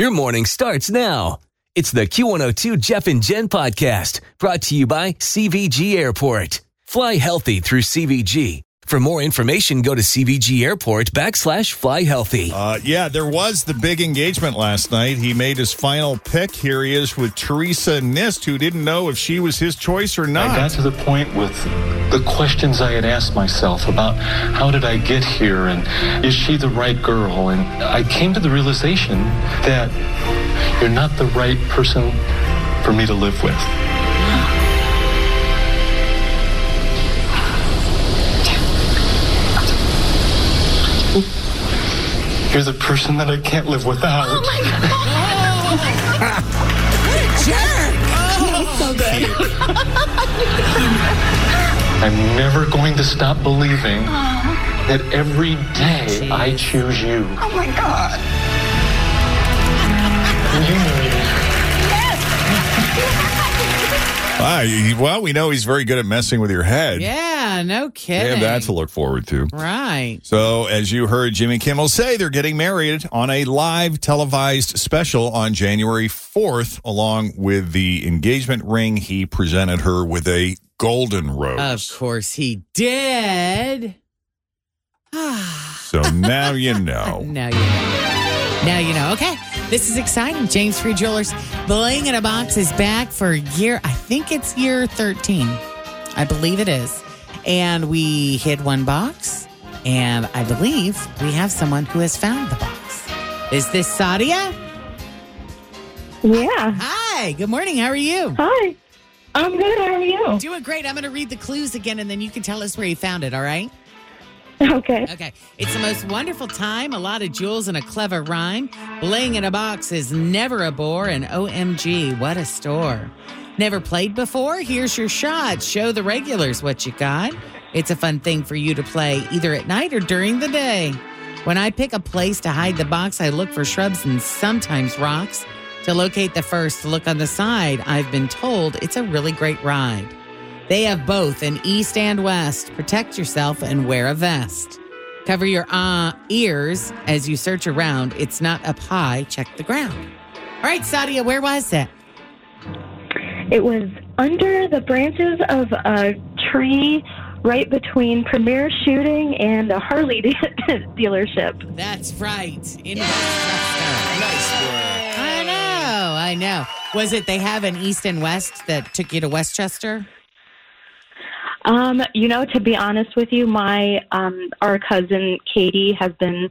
Your morning starts now. It's the Q102 Jeff and Jen podcast brought to you by CVG Airport. Fly healthy through CVG. For more information, go to CVG Airport backslash fly healthy. Uh, yeah, there was the big engagement last night. He made his final pick. Here he is with Theresa Nist, who didn't know if she was his choice or not. I got to the point with the questions I had asked myself about how did I get here and is she the right girl? And I came to the realization that you're not the right person for me to live with. You're the person that I can't live without. Oh my god! what a jerk! Oh, so good. I'm never going to stop believing that every day I choose you. Oh my god! You know Ah, he- well, we know he's very good at messing with your head. Yeah, no They kidding. have that to look forward to. Right. So, as you heard Jimmy Kimmel say, they're getting married on a live televised special on January 4th, along with the engagement ring. He presented her with a golden rose. Of course he did. so now you know. Now you know. Now you know. Okay. This is exciting. James Free Jewelers Bling in a Box is back for year, I think it's year 13. I believe it is. And we hid one box, and I believe we have someone who has found the box. Is this Sadia? Yeah. Hi. Good morning. How are you? Hi. I'm good. How are you? Doing great. I'm going to read the clues again, and then you can tell us where you found it, all right? Okay. Okay. It's the most wonderful time, a lot of jewels and a clever rhyme. Bling in a box is never a bore, and OMG, what a store. Never played before? Here's your shot. Show the regulars what you got. It's a fun thing for you to play either at night or during the day. When I pick a place to hide the box, I look for shrubs and sometimes rocks. To locate the first, look on the side. I've been told it's a really great ride. They have both an east and west. Protect yourself and wear a vest. Cover your uh, ears as you search around. It's not up high. Check the ground. All right, Sadia, where was it? It was under the branches of a tree right between Premier Shooting and a Harley de- dealership. That's right. In Westchester. Nice work. I know. I know. Was it they have an east and west that took you to Westchester? Um, you know, to be honest with you, my um, our cousin Katie has been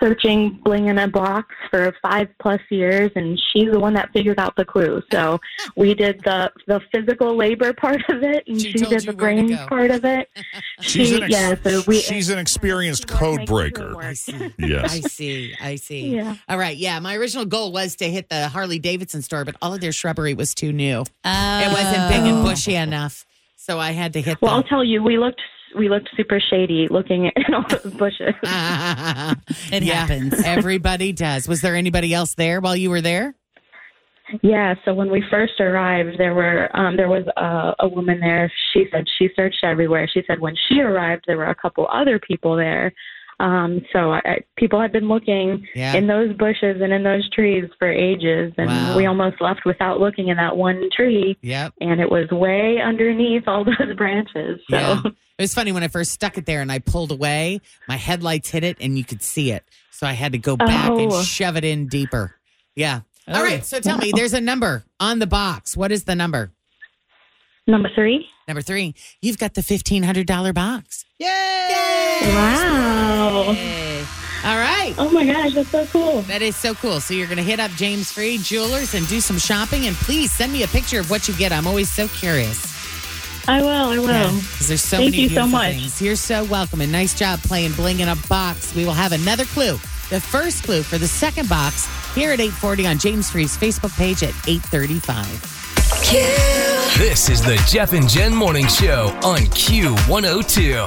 searching bling in a box for five plus years, and she's the one that figured out the clue. So we did the the physical labor part of it, and she, told did the where brain part of it. She's she, an, ex- yeah, so we. she's an experienced code breaker. I see. Yes. I see. I see. Yeah. All right. Yeah. My original goal was to hit the Harley Davidson store, but all of their shrubbery was too new. It wasn't big and oh. bushy enough. So I had to hit Well, I'll tell you, we looked we looked super shady looking in all those bushes. it happens. Everybody does. Was there anybody else there while you were there? Yeah, so when we first arrived, there were um, there was a, a woman there. She said she searched everywhere. She said when she arrived, there were a couple other people there. Um, so I, people had been looking Yeah. in those bushes and in those trees for ages, and Wow. we almost left without looking in that one tree. Yep. And it was way underneath all those branches. So Yeah. It was funny when I first stuck it there and I pulled away, my headlights hit it and you could see it. So I had to go back and Oh. shove it in deeper. Yeah. All right. So tell me, there's a number on the box. What is the number? Number three. Number three. You've got the $1,500 box. Yay! Wow. All right. Oh my gosh, that's so cool. That is so cool. So you're going to hit up James Free Jewelers and do some shopping. And please send me a picture of what you get. I'm always so curious. I will. I will. Because there's so Thank many you so beautiful much. things. You're so welcome. And nice job playing Bling in a Box. We will have another clue. The first clue for the second box here at 840 on James Free's Facebook page at 835. This is the Jeff and Jen Morning Show on Q102.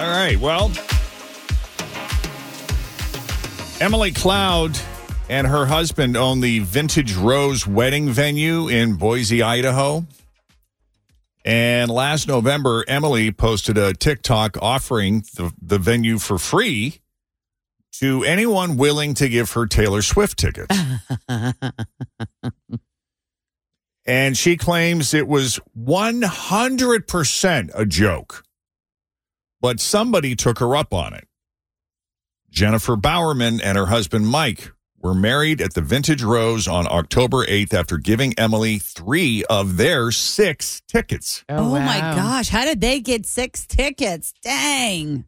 All right. Well, Emily Cloud and her husband own the Vintage Rose wedding venue in Boise, Idaho. And last November, Emily posted a TikTok offering the, the venue for free to anyone willing to give her Taylor Swift tickets. and she claims it was 100% a joke, but somebody took her up on it. Jennifer Bowerman and her husband Mike were married at the Vintage Rose on October 8th after giving Emily three of their six tickets. Oh, my oh, wow. gosh. How did they get six tickets? Dang.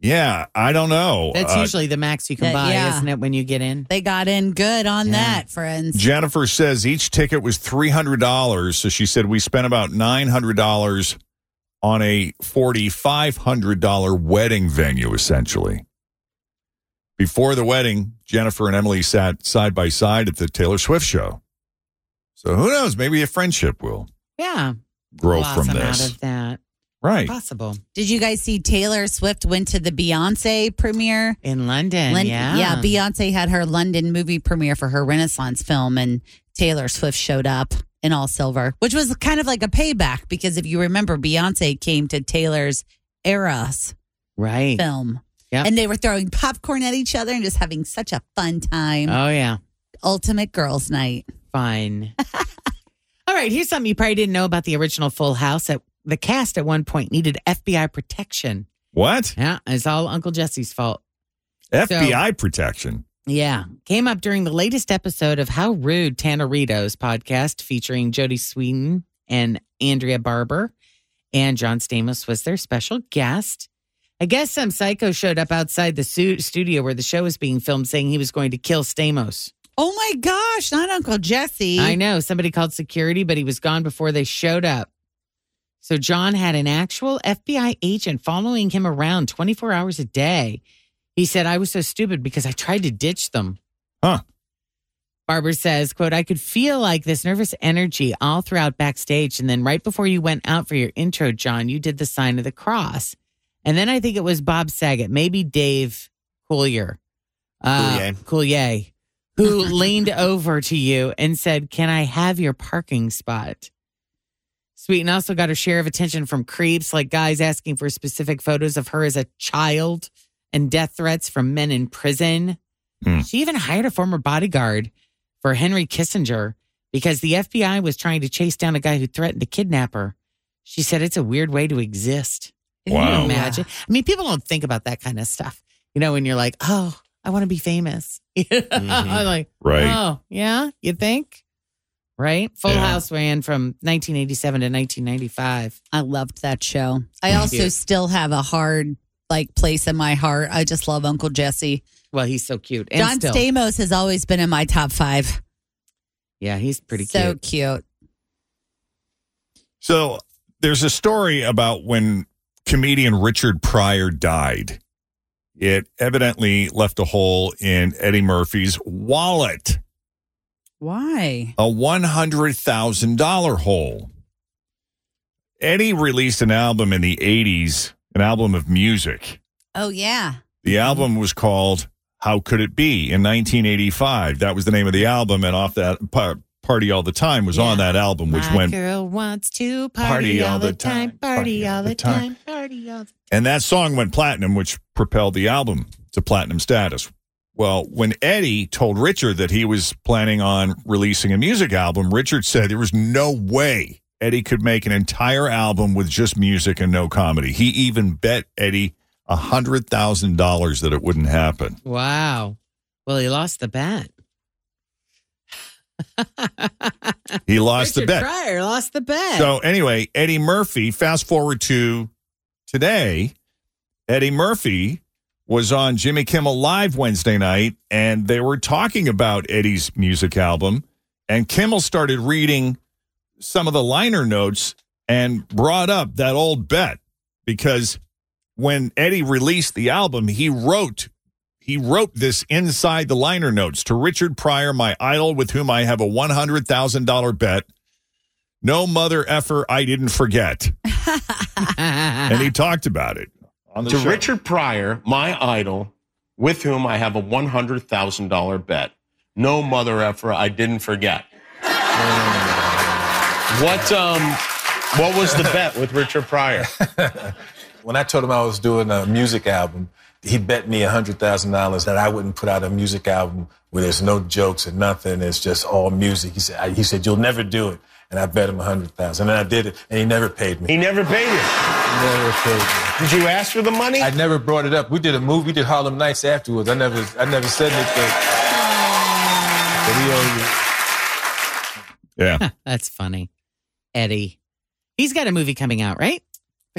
Yeah, I don't know. That's Uh, usually the max you can That- buy, yeah. isn't it, when you get in? They got in good on Yeah. that, friends. Jennifer says each ticket was $300. So she said we spent about $900 on a $4,500 wedding venue, essentially. Before the wedding, Jennifer and Emily sat side by side at the Taylor Swift show. So who knows? Maybe a friendship will Yeah. grow Blossom from out of that. Right. Possible. Did you guys see Taylor Swift went to the Beyonce premiere? In London. Lon- yeah. yeah, Beyonce had her London movie premiere for her Renaissance film, and Taylor Swift showed up in all silver, which was kind of like a payback because if you remember, Beyonce came to Taylor's Eras Right. film. Yep. And they were throwing popcorn at each other and just having such a fun time. Oh, yeah. Ultimate girls' night. Fun. All right. Here's something you probably didn't know about the original Full House. That the cast at one point needed FBI protection. What? Yeah. It's all Uncle Jesse's fault. FBI protection. Yeah. Came up during the latest episode of How Rude Tannerito's podcast featuring Jodie Sweetin and Andrea Barber. And John Stamos was their special guest. I guess some psycho showed up outside the su- studio where the show was being filmed saying he was going to kill Stamos. Oh my gosh, not Uncle Jesse. I know. Somebody called security, but he was gone before they showed up. So John had an actual FBI agent following him around 24 hours a day. He said, I was so stupid because I tried to ditch them. Huh. Barber says, quote, I could feel like this nervous energy all throughout backstage. And then right before you went out for your intro, John, you did the sign of the cross. And then I think it was Bob Saget, maybe Dave Coulier, uh, Coulier, who leaned over to you and said, Can I have your parking spot? Sweetin also got her share of attention from creeps, like guys asking for specific photos of her as a child and death threats from men in prison. Hmm. She even hired a former bodyguard for Henry Kissinger because the FBI was trying to chase down a guy who threatened to kidnap her. She said it's a weird way to exist. Can Wow. you imagine? I mean, people don't think about that kind of stuff. You know, when you're like, oh, I want to be famous. like, Right. oh, yeah, you think? Right? Full Yeah. House ran from 1987 to 1995. I loved that show. I also you. still have a hard like place in my heart. I just love Uncle Jesse. Well, he's so cute. And John still, Stamos has always been in my top five. yeah, he's pretty cute. so cute. cute. So there's a story about when comedian Richard Pryor died. It evidently left a hole in Eddie Murphy's wallet, Why? a $100,000 hole. Eddie released an album in the 80s, an album of music. Oh yeah. The album was called How Could It Be in 1985. That was the name of the album. And off that par- Party All the Time was on that album, which My went girl wants to party, all the time, party all the time, party all the time. And that song went platinum, which propelled the album to platinum status. Well, when Eddie told Richard that he was planning on releasing a music album, Richard said there was no way Eddie could make an entire album with just music and no comedy. He even bet Eddie a $100,000 that it wouldn't happen. Wow. Well, he lost the bet. He lost the Richard bet. Pryor lost the bet. So anyway, Eddie Murphy. Fast forward to today. Eddie Murphy was on Jimmy Kimmel Live Wednesday night, and they were talking about Eddie's music album. And Kimmel started reading some of the liner notes and brought up that old bet because when Eddie released the album, he wrote he wrote this inside the liner notes to Richard Pryor, my idol, with whom I have a one hundred thousand dollar bet. No mother effer, I didn't forget, and he talked about it to show. Richard Pryor, my idol, with whom I have a one hundred thousand dollar bet. No mother effer, I didn't forget. what um, what was the bet with Richard Pryor? When I told him I was doing a music album, he bet me $100,000 that I wouldn't put out a music album where there's no jokes and nothing. It's just all music. He said, he said, you'll never do it. And I bet him a 100000 And I did it, and he never paid me. He never paid you. never paid me. Did you ask for the money? I never brought it up. We did a movie. We did Harlem Nights afterwards. I never, I never said anything. But he owed me. Yeah, That's funny. Eddie. He's got a movie coming out, right?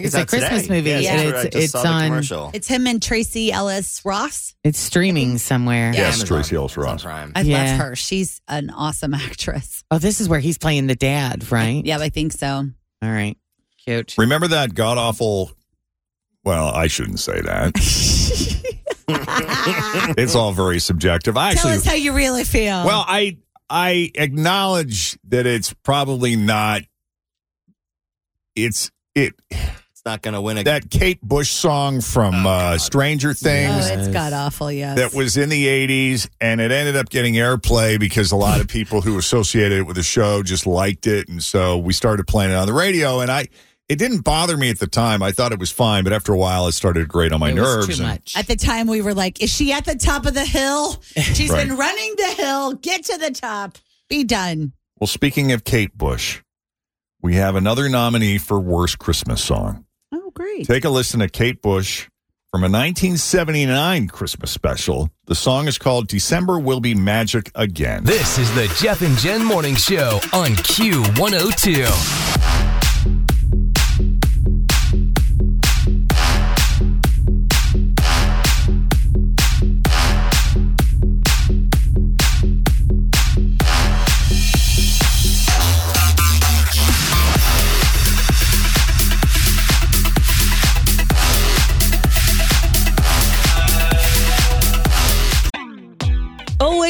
I think It's a Christmas today. movie, Yeah, and it's- right. It's on- commercial. It's him and Tracee Ellis Ross. It's streaming somewhere. Yeah. yes, Amazon. Tracee Ellis Ross. Prime. I Yeah. love her. She's an awesome actress. Oh, this is where he's playing the dad, right? Yeah, I think so. All right. Cute. Remember that god awful? Well, I shouldn't say that. it's all very subjective. I Tell actually, us how you really feel. well, I I acknowledge that it's probably not. It's it It's not going to win a that Kate Bush song from Oh, uh, God. Stranger oh, Things. it's god awful. Yes. that was in the 80s and it ended up getting airplay because a lot of people who associated it with the show just liked it and so we started playing it on the radio and i it didn't bother me at the time i thought it was fine but after a while it started to grate on my It was nerves too and- much. At the time, we were like, "Is she at the top of the hill? She's Right. been running the hill. Get to the top. Be done." well speaking of kate bush we have another nominee for worst christmas song Oh, great. take a listen to kate bush from a 1979 christmas special the song is called december will be magic again This is the Jeff and Jen Morning Show on Q102.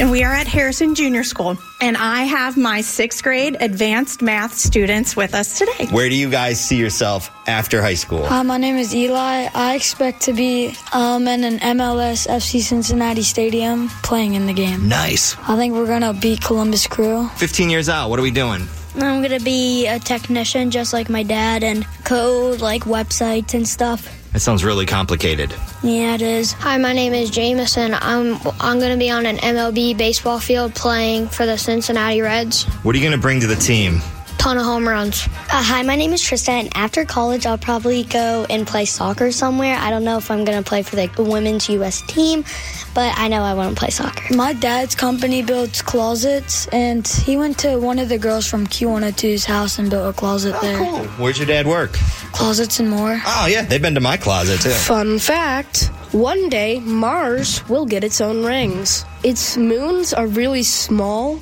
And we are at Harrison Junior School, and I have my sixth grade advanced math students with us today. Where do you guys see yourself after high school? Hi, my name is Eli. I expect to be um, in an MLS FC Cincinnati Stadium playing in the game. Nice. I think we're going to beat Columbus Crew. 15 years out, what are we doing? I'm going to be a technician just like my dad and code like websites and stuff. That sounds really complicated. Yeah, it is. Hi, my name is Jameson. I'm I'm going to be on an MLB baseball field playing for the Cincinnati Reds. What are you going to bring to the team? Ton of home runs. Uh, hi, my name is Tristan. And after college, I'll probably go and play soccer somewhere. I don't know if I'm going to play for the women's U.S. team, but I know I want to play soccer. My dad's company builds closets, and he went to one of the girls from Q102's house and built a closet there. Cool. Where's your dad work? Closets and more. Oh, yeah, they've been to my closet too. Fun fact one day Mars will get its own rings. Its moons are really small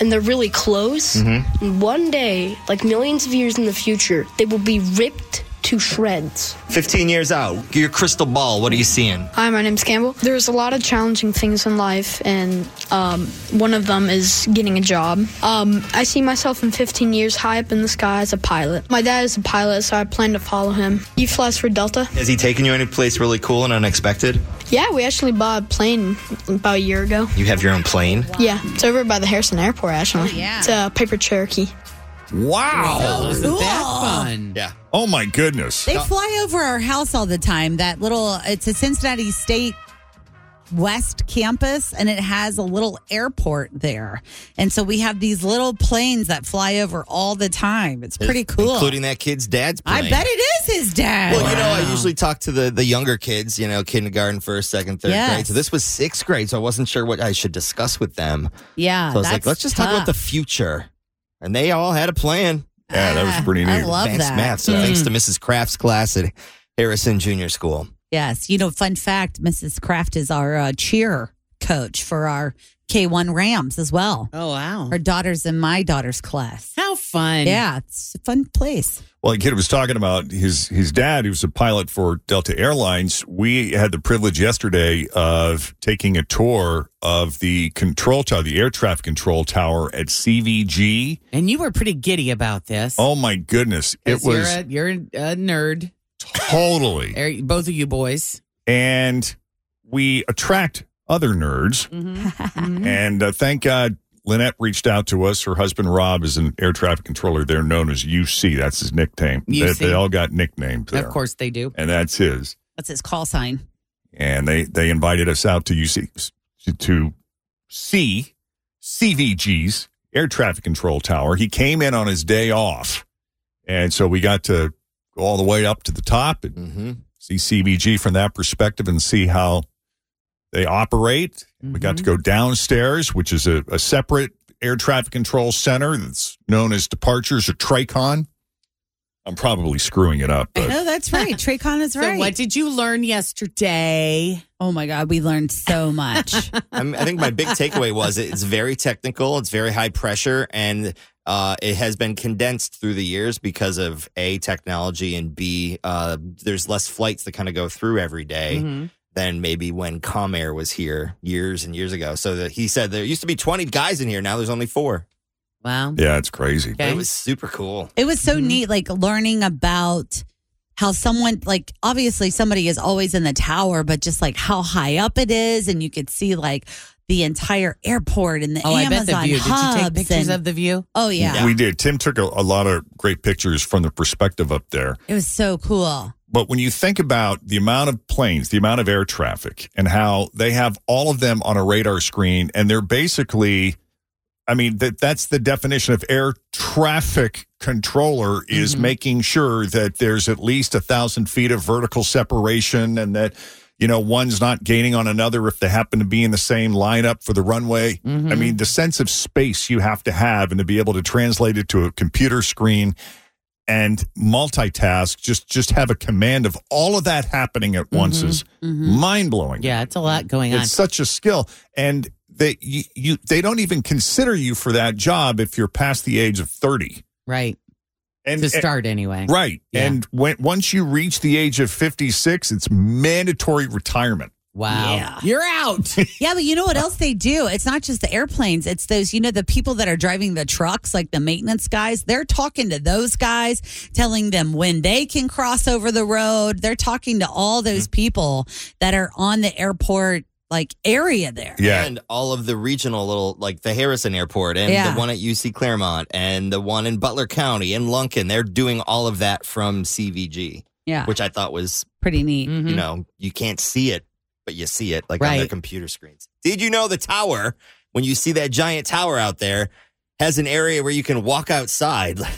and they're really close. Mhm. One day, like millions of years in the future, they will be ripped to shreds. 15 years out, your crystal ball, what are you seeing? Hi, my name's Campbell. There's a lot of challenging things in life, and um, one of them is getting a job. Um, I see myself in 15 years high up in the sky as a pilot. My dad is a pilot, so I plan to follow him. He flies for Delta. Has he taken you any place really cool and unexpected? Yeah, we actually bought a plane about a year ago. You have your own plane? Yeah, it's over by the Harrison Airport, actually. yeah. It's a Piper Cherokee. Wow. Oh, isn't that fun? Yeah. Oh my goodness. They fly over our house all the time. That little, it's a Cincinnati State West campus, and it has a little airport there. And so we have these little planes that fly over all the time. It's pretty cool. Including that kid's dad's plane. I bet it is his dad. Well, you know, I usually talk to the, the younger kids, you know, kindergarten, first, second, third Yes. grade. So this was sixth grade, so I wasn't sure what I should discuss with them. Yeah. so I was like, that's let's just talk about the future. And they all had a plan. Yeah, that was pretty neat. I love Advanced that. math. So thanks to Mrs. Kraft's class at Harrison Junior School. Yes. You know, fun fact Mrs. Kraft is our uh, cheer coach for our K1 Rams as well. Oh, wow. Her daughter's in my daughter's class. How fun. Yeah, it's a fun place. Well, the kid was talking about his his dad, who's a pilot for Delta Airlines. We had the privilege yesterday of taking a tour of the control tower, the air traffic control tower at CVG. And you were pretty giddy about this. Oh my goodness, it 'Cause you're was a, you're a nerd. totally. Both of you boys. And we attract other nerds. Mm-hmm. And uh, thank God Lynette reached out to us. Her husband Rob is an air traffic controller. They're known as UC. That's his nickname. They, they all got nicknames there. Of course they do. And that's his. That's his call sign. and they they invited us out to UC to see CVG's air traffic control tower. He came in on his day off, and so we got to go all the way up to the top and Mm-hmm. see CVG from that perspective and see how they operate. We got to go downstairs, which is a, a separate air traffic control center that's known as departures or Tracon. I'm probably screwing it up, but No, that's right. Tracon is So right. what did you learn yesterday? oh my God, we learned so much. I'm, I think my big takeaway was it's very technical, it's very high pressure, and uh, it has been condensed through the years because of A, technology, and B, uh, there's less flights that kind of go through every day Mm-hmm. Than maybe when Comair was here years and years ago. So that he said there used to be 20 guys in here, now there's only four. Wow. yeah, it's crazy. It was super cool. It was so Mm-hmm. neat, like learning about how someone, like, obviously somebody is always in the tower, but just like how high up it is. And you could see like the entire airport and the Oh, I Amazon bet the view. Did you take hubs pictures and- of the view? Oh, yeah. We did. Tim took a, a lot of great pictures from the perspective up there. It was so cool. But when you think about the amount of planes, the amount of air traffic, and how they have all of them on a radar screen, and they're basically, I mean, that that's the definition of air traffic controller is mm-hmm. making sure that there's at least a thousand feet of vertical separation, and that you know one's not gaining on another if they happen to be in the same lineup for the runway. I mm-hmm. mean, the sense of space you have to have, and to be able to translate it to a computer screen and multitask just just have a command of all of that happening at mm-hmm. once is mm-hmm. mind blowing. Yeah, it's a lot going on. It's such a skill, and they you, you they don't even consider you for that job if you're past the age of thirty. right. And To start anyway. right, Yeah. and when once you reach the age of fifty six, it's mandatory retirement. Wow. Yeah. You're out. Yeah, but you know what else they do? It's not just the airplanes. It's those, you know, the people that are driving the trucks, like the maintenance guys. They're talking to those guys, telling them when they can cross over the road. They're talking to all those mm-hmm. people that are on the airport like area there. Yeah, And all of the regional little, like the Harrison Airport and Yeah. the one at UC Clermont and the one in Butler County and Lunken, they're doing all of that from CVG, Yeah. which I thought was, Pretty neat. you mm-hmm. know, you can't see it, but you see it like on their computer screens. Did you know the tower, when you see that giant tower out there, has an area where you can walk outside?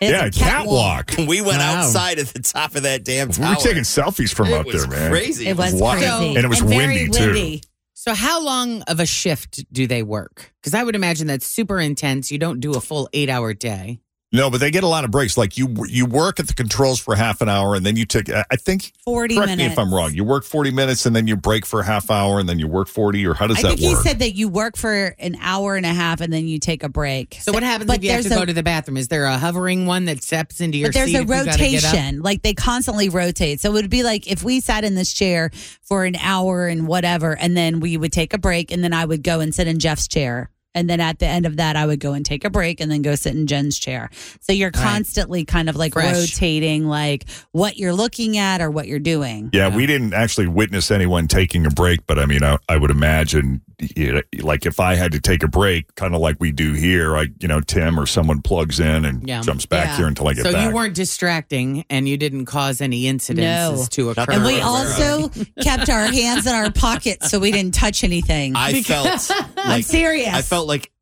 It's yeah, a catwalk. we went Wow. outside at the top of that damn tower. We tower. were taking selfies from It up there, man. crazy. It was wild. crazy. And it was very windy, too. windy. So, how long of a shift do they work? Because I would imagine that's super intense. You don't do a full eight hour day. No, but they get a lot of breaks. Like you, you work at the controls for half an hour, and then you take. I think 40 Correct me if. I'm wrong. You work 40 minutes, and then you break for a half hour, and then you work 40, or how does I that think he said that you work for an hour and a half and then you take a break. So what happens if you have to there's go to the bathroom? Is there a hovering one that steps into your But there's seat? a if you gotta get up? rotation. Like they constantly rotate. So it would be like if we sat in this chair for an hour and whatever, and then we would take a break, and then I would go and sit in Jeff's chair. And then at the end of that, I would go and take a break and then go sit in Jen's chair. So you're Right. constantly kind of like Fresh. rotating, like what you're looking at or what you're doing. Yeah, we didn't actually witness anyone taking a break, but I mean, I, I would imagine, you know, like if I had to take a break, kind of like we do here, I, you know, Tim or someone plugs in and Yeah. jumps back Yeah. here until I get so back. you weren't distracting and you didn't cause any incidences No. to occur. And we also kept our hands in our pockets so we didn't touch anything. I felt I'm like serious. I felt like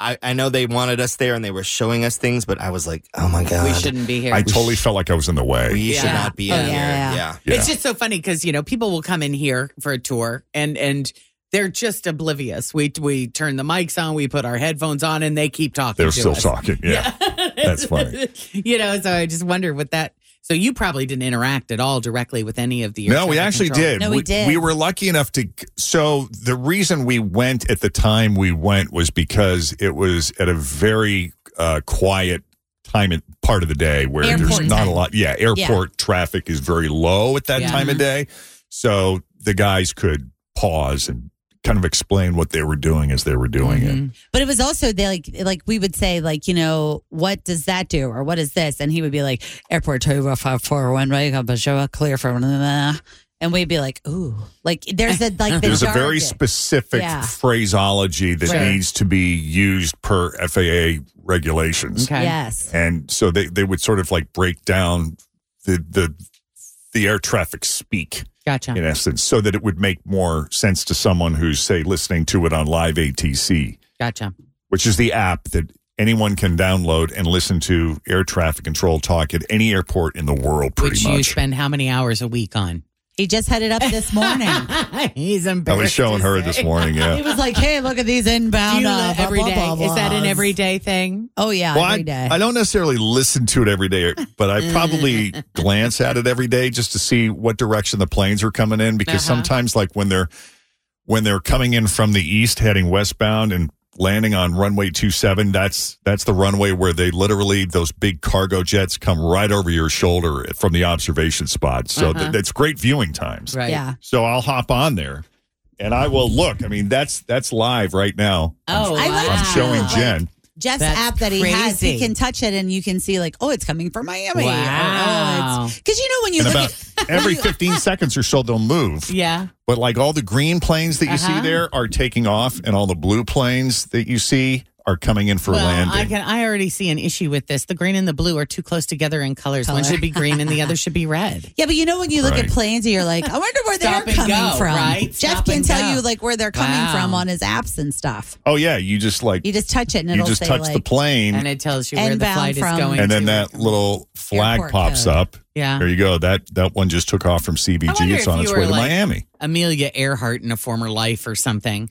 I, I know they wanted us there and they were showing us things, but I was like, oh my god, We shouldn't be here. I totally felt like I was in the way. We should not be Oh, in yeah, here. yeah. Yeah. It's just so funny because you know people will come in here for a tour and and they're just oblivious. We we turn the mics on, we put our headphones on, and they keep talking. They're to still us. talking. Yeah. That's funny. you know, so I just wonder what that. So you probably didn't interact at all directly with any of the. No, we actually control- did. We we, did. We were lucky enough to. So the reason we went at the time we went was because it was at a very uh, quiet time and part of the day where there's not time. a lot. Yeah, airport traffic is very low at that Yeah. time of day, so the guys could pause and kind of explain what they were doing as they were doing it. Mm-hmm. But it was also they like like we would say like you know what does that do or what is this and he would be like airport two five four one show clear for and we'd be like ooh like there's a like the There's a very specific Yeah. phraseology that Sure. needs to be used per FAA regulations. Okay. Yes. And so they, they would sort of like break down the the the air traffic speak. Gotcha. In essence, so that it would make more sense to someone who's say listening to it on live ATC, Gotcha. which is the app that anyone can download and listen to air traffic control talk at any airport in the world pretty Which you spend how many hours a week on? He just had it up this morning He's embarrassed. I was showing her say. this morning, yeah. he was like hey look at these inbound Do uh, blah, every blah, day? blah, Is that an everyday thing? oh yeah Well, every I, day I don't necessarily listen to it every day, but I probably glance at it every day just to see what direction the planes are coming in. Because Uh-huh. sometimes, like when they're when they're coming in from the east, heading westbound, and landing on runway 27 that's that's the runway where they literally those big cargo jets come right over your shoulder from the observation spot so Uh-huh. th- that's great viewing times Right. Yeah. so i'll hop on there and i will look i mean that's that's live right now Oh, I like i'm showing jen Jeff's That's app that he has, he can touch it and you can see like, oh, it's coming from Miami. Wow. Because you know when you and look about at every 15 seconds or so they'll move Yeah. But like all the green planes that you see Uh-huh. there are taking off, and all the blue planes that you see are coming in for well, landing. I can. I already see an issue with this. The green and the blue are too close together in colors. One should be green and the other should be red. Yeah, but you know when you look Right. at planes and you're like, I wonder where they're coming go, from. right? Jeff Stop can tell go. you like where they're coming Wow. from on his apps and stuff. oh yeah, you just like You just touch it and you it'll just say touch like the plane, And and, it tells you where the Inbound flight is going And then to. that little flag pops code. up. Yeah. There you go. That that one just took off from CVG. It's on its were way to like Miami. Amelia Earhart in a former life or something.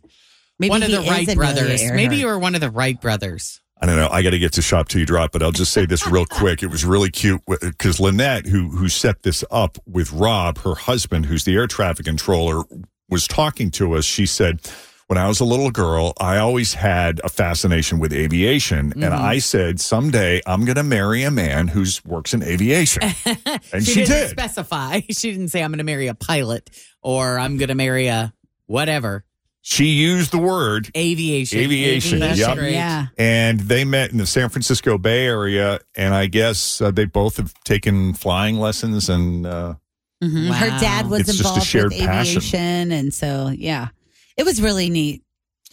Maybe one of he the is Wright Amelia brothers. Earhart. Maybe you were one of the Wright brothers. I don't know. I got to get to shop till you drop, but I'll just say this real quick. It was really cute because Lynette, who who set this up with Rob, her husband, who's the air traffic controller, was talking to us. She said, "When I was a little girl, I always had a fascination with aviation, and Mm-hmm. I said someday I'm going to marry a man who works in aviation." And she, didn't did. specify. She didn't say I'm going to marry a pilot or I'm going to marry a whatever She used the word aviation. Aviation, That's yep. Yeah. and they met in the San Francisco Bay Area, and I guess uh, they both have taken flying lessons and. Uh, Mhm. Wow. Her dad was It's just a involved shared with passion. aviation, and so yeah, it was really neat.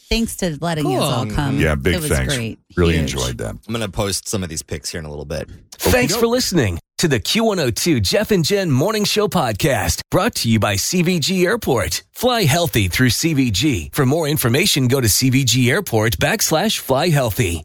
Thanks to letting us all come. Yeah, big it was thanks. Great. Really Huge. enjoyed that. I'm going to post some of these pics here in a little bit. Thanks for listening to the Q102 Jeff and Jen Morning Show podcast brought to you by CVG Airport. Fly healthy through CVG. For more information, go to CVG Airport backslash fly healthy.